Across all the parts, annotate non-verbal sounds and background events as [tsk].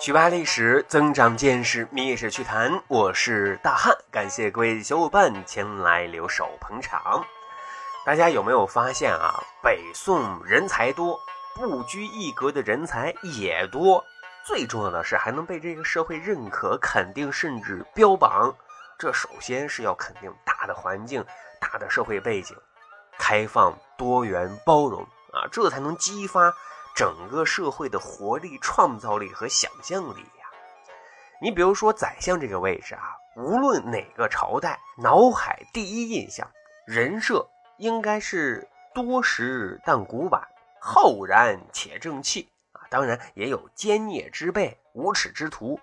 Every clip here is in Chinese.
去扒历史，增长见识，密史趣谈。我是大汉，感谢各位小伙伴前来留守捧场。大家有没有发现啊？北宋人才多，不拘一格的人才也多。最重要的是，还能被这个社会认可、肯定，甚至标榜。这首先是要肯定大的环境、大的社会背景，开放、多元、包容啊，这才能激发。整个社会的活力、创造力和想象力呀！你比如说宰相这个位置啊，无论哪个朝代，脑海第一印象人设应该是多识但古板、浩然且正气啊。当然也有奸孽之辈、无耻之徒，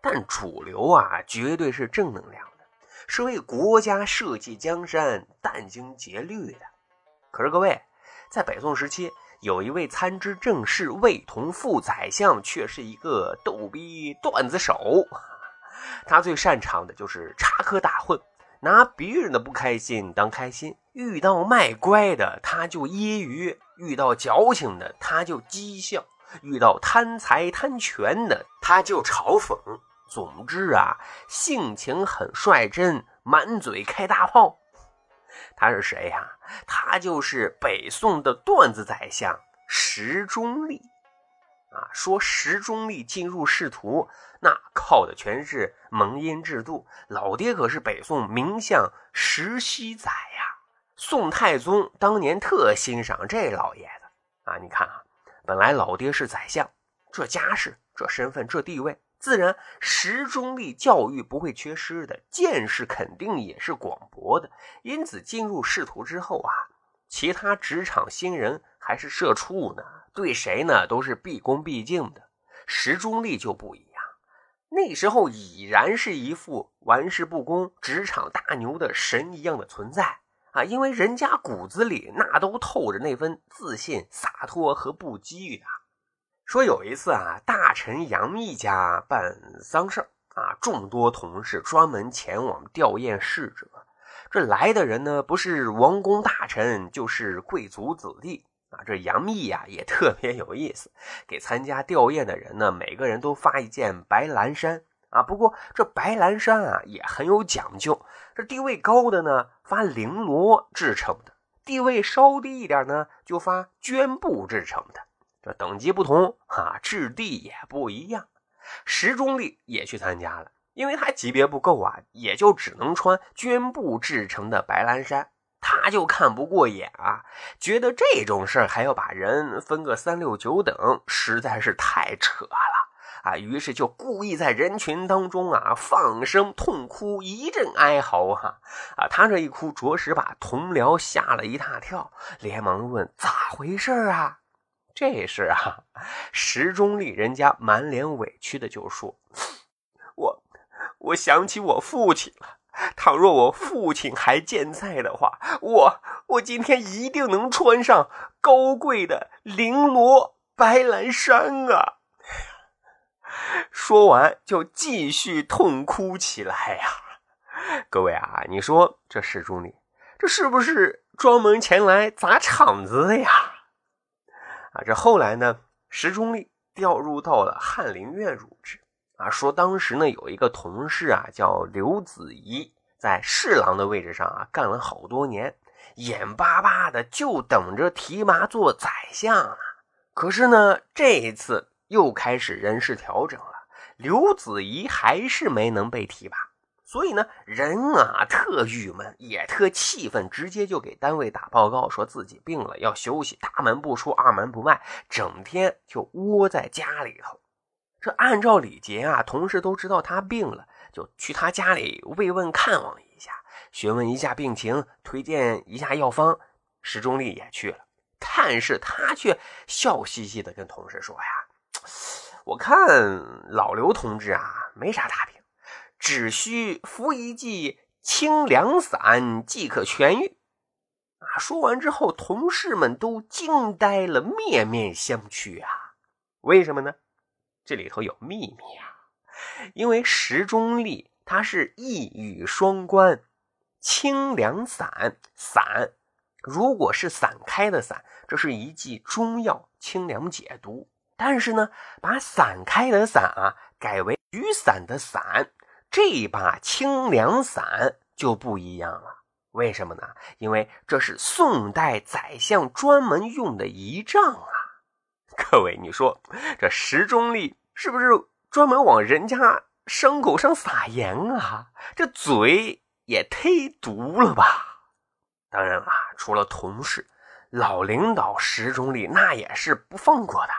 但主流啊绝对是正能量的，是为国家社稷江山殚精竭虑的。可是各位，在北宋时期。有一位参知政事魏同副宰相，却是一个逗逼段子手。[laughs] 他最擅长的就是插科打诨，拿别人的不开心当开心。遇到卖乖的，他就揶揄；遇到矫情的，他就讥笑；遇到贪财贪权的，他就嘲讽。总之啊，性情很率真，满嘴开大炮。他是谁呀？他就是北宋的段子宰相石中立啊。说石中立进入仕途，那靠的全是蒙阴制度。老爹可是北宋名相石熙载呀。宋太宗当年特欣赏这老爷子啊。你看啊，本来老爹是宰相，这家世、这身份、这地位。自然，石中立教育不会缺失的，见识肯定也是广博的。因此，进入仕途之后啊，其他职场新人还是社畜呢，对谁呢都是毕恭毕敬的。石中立就不一样，那时候已然是一副玩世不恭、职场大牛的神一样的存在啊，因为人家骨子里那都透着那份自信、洒脱和不羁啊。说有一次啊，大臣杨毅家办丧事啊，众多同事专门前往吊唁逝者。这来的人呢，不是王公大臣，就是贵族子弟啊。这杨密呀，也特别有意思，给参加吊唁的人呢，每个人都发一件白蓝衫啊。不过这白蓝衫啊，也很有讲究。这地位高的呢，发绫罗制成的；地位稍低一点呢，就发绢布制成的。这等级不同，哈，质地也不一样。石中立也去参加了，因为他级别不够啊，也就只能穿绢布制成的白蓝衫。他就看不过眼啊，觉得这种事儿还要把人分个三六九等，实在是太扯了啊。于是就故意在人群当中啊放声痛哭，一阵哀嚎哈啊。他这一哭，着实把同僚吓了一大跳，连忙问咋回事啊？这时啊，石中立人家满脸委屈的就说：“我，我想起我父亲了。倘若我父亲还健在的话，我，我今天一定能穿上高贵的绫罗白蓝衫啊！” [laughs] 说完就继续痛哭起来呀。各位啊，你说这石中立，这是不是专门前来砸场子的呀？啊，这后来呢，石中立调入到了翰林院入职。啊，说当时呢有一个同事啊叫刘子怡，在侍郎的位置上啊干了好多年，眼巴巴的就等着提拔做宰相啊。可是呢，这一次又开始人事调整了，刘子怡还是没能被提拔。所以呢，人啊特郁闷，也特气愤，直接就给单位打报告，说自己病了，要休息，大门不出，二门不迈，整天就窝在家里头。这按照礼节啊，同事都知道他病了，就去他家里慰问看望一下，询问一下病情，推荐一下药方。石中立也去了，但是他却笑嘻嘻的跟同事说呀：“ [tsk] 我看老刘同志啊，没啥大病。”只需服一剂清凉散即可痊愈。啊！说完之后，同事们都惊呆了，面面相觑啊！为什么呢？这里头有秘密啊！因为石中立他是一语双关，清凉散散，如果是散开的散，这是一剂中药，清凉解毒。但是呢，把散开的散啊改为雨伞的伞，这把清凉伞就不一样了。为什么呢？因为这是宋代宰相专门用的仪仗啊！各位，你说这石中立是不是专门往人家伤口上撒盐啊？这嘴也忒毒了吧？当然了，除了同事，老领导石中立那也是不放过的。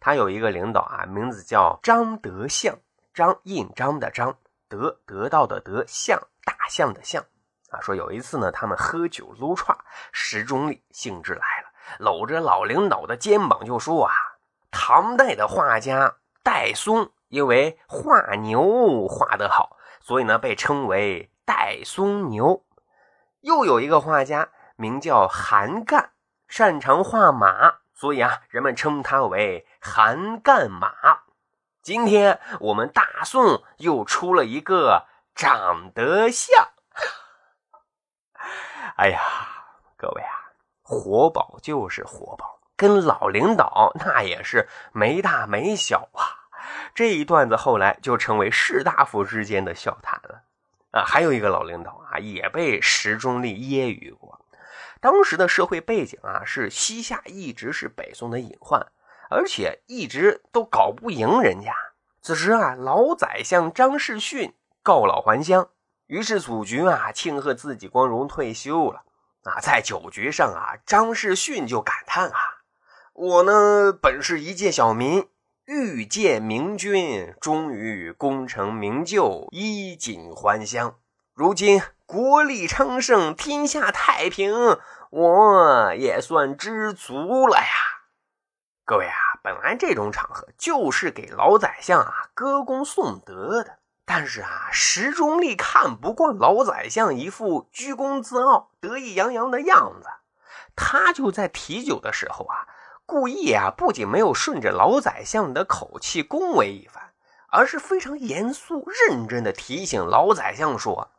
他有一个领导啊，名字叫张德相，张印章的张，得得到的得，象大象的象。啊，说有一次呢，他们喝酒撸串，石中立兴致来了，搂着老领导的肩膀就说啊：“唐代的画家戴嵩，因为画牛画得好，所以呢被称为戴嵩牛。又有一个画家名叫韩干，擅长画马，所以啊人们称他为韩干马。今天我们大宋又出了一个长得像。[laughs] ”哎呀，各位啊，活宝就是活宝，跟老领导那也是没大没小啊。这一段子后来就成为士大夫之间的笑谈了啊。还有一个老领导啊，也被石中立揶揄过。当时的社会背景啊，是西夏一直是北宋的隐患，而且一直都搞不赢人家。此时啊，老宰相张士逊告老还乡。于是祖局啊庆贺自己光荣退休了啊，在酒局上啊，张士逊就感叹啊：“我呢本是一介小民，遇见明君，终于功成名就，衣锦还乡。如今国力昌盛，天下太平，我也算知足了呀。”各位啊，本来这种场合就是给老宰相啊歌功颂德的。但是啊，石中立看不惯老宰相一副居功自傲、得意洋洋的样子，他就在提酒的时候啊，故意啊，不仅没有顺着老宰相的口气恭维一番，而是非常严肃认真的提醒老宰相说：“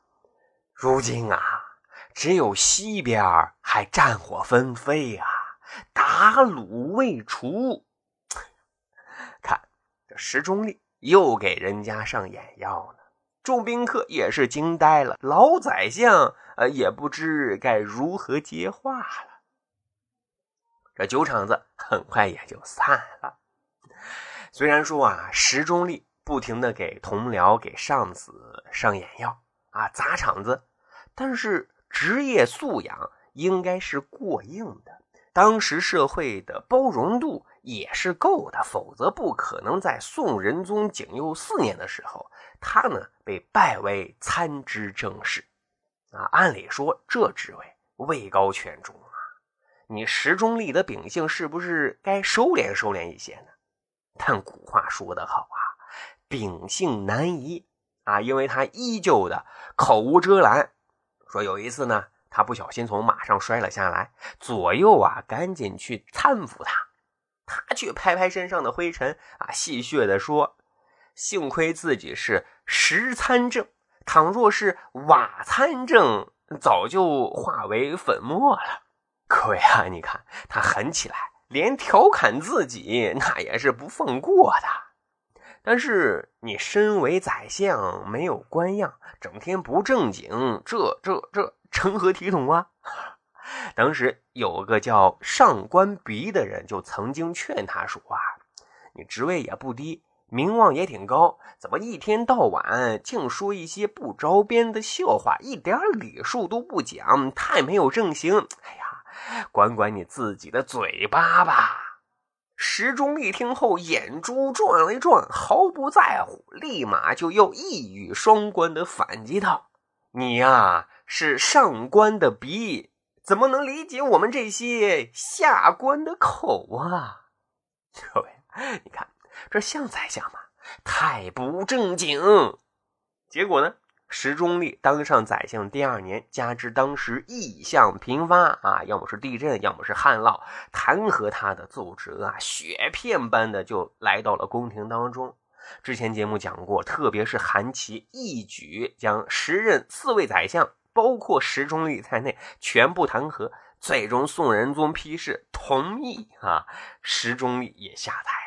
如今啊，只有西边还战火纷飞啊，打虏未除。石中立。”又给人家上眼药呢，众宾客也是惊呆了，老宰相呃也不知该如何接话了。这酒场子很快也就散了。虽然说啊，石中立不停的给同僚、给上司上眼药啊，砸场子，但是职业素养应该是过硬的。当时社会的包容度也是够的，否则不可能在宋仁宗景佑四年的时候，他呢被拜为参知政事。啊，按理说这职位位高权重啊，你石中立的秉性是不是该收敛收敛一些呢？但古话说得好啊，秉性难移啊，因为他依旧的口无遮拦。说有一次呢。他不小心从马上摔了下来，左右啊赶紧去搀扶他，他却拍拍身上的灰尘啊，戏谑的说：“幸亏自己是石参政，倘若是瓦参政，早就化为粉末了。”各位啊，你看他狠起来，连调侃自己那也是不放过的。但是你身为宰相，没有官样，整天不正经，这这这。成何体统啊！[laughs] 当时有个叫上官鼻的人，就曾经劝他说：“啊，你职位也不低，名望也挺高，怎么一天到晚净说一些不着边的笑话，一点礼数都不讲，太没有正形！哎呀，管管你自己的嘴巴吧！”石中立听后，眼珠转了转，毫不在乎，立马就又一语双关的反击道：“你呀！”是上官的鼻，怎么能理解我们这些下官的口啊？[laughs] 各位，你看这像宰相吗？太不正经。结果呢，石中立当上宰相第二年，加之当时异象频发啊，要么是地震，要么是旱涝，弹劾他的奏折啊，雪片般的就来到了宫廷当中。之前节目讲过，特别是韩琦一举将时任四位宰相。包括石中立在内，全部弹劾。最终，宋仁宗批示同意啊，石中立也下台。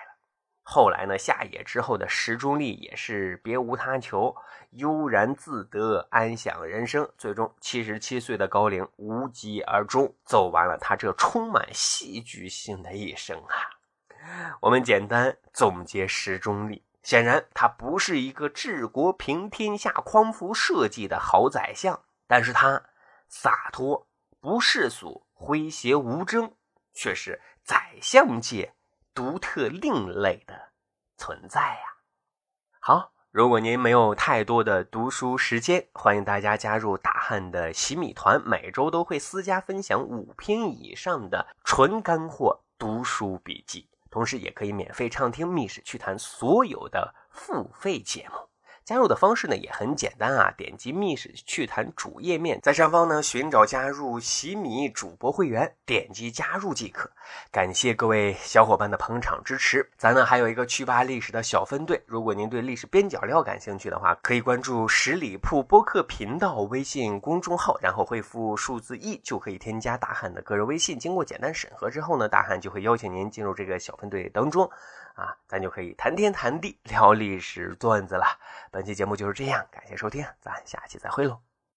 后来呢，下野之后的石中立也是别无他求，悠然自得，安享人生。最终，七十七岁的高龄无疾而终，走完了他这充满戏剧性的一生啊！我们简单总结石中立，显然他不是一个治国平天下、匡扶社稷的好宰相，但是他洒脱、不世俗、诙谐无争，却是宰相界。独特另类的存在呀！好，如果您没有太多的读书时间，欢迎大家加入大汉的洗米团，每周都会私家分享五篇以上的纯干货读书笔记，同时也可以免费畅听《密室趣谈》所有的付费节目。加入的方式呢也很简单啊，点击密室趣谈主页面，在上方呢寻找加入喜米主播会员，点击加入即可。感谢各位小伙伴的捧场支持。咱呢还有一个趣吧历史的小分队，如果您对历史边角料感兴趣的话，可以关注十里铺播客频道微信公众号，然后回复数字一就可以添加大汉的个人微信。经过简单审核之后呢，大汉就会邀请您进入这个小分队当中。啊，咱就可以谈天谈地聊历史段子了。本期节目就是这样，感谢收听，咱下期再会喽。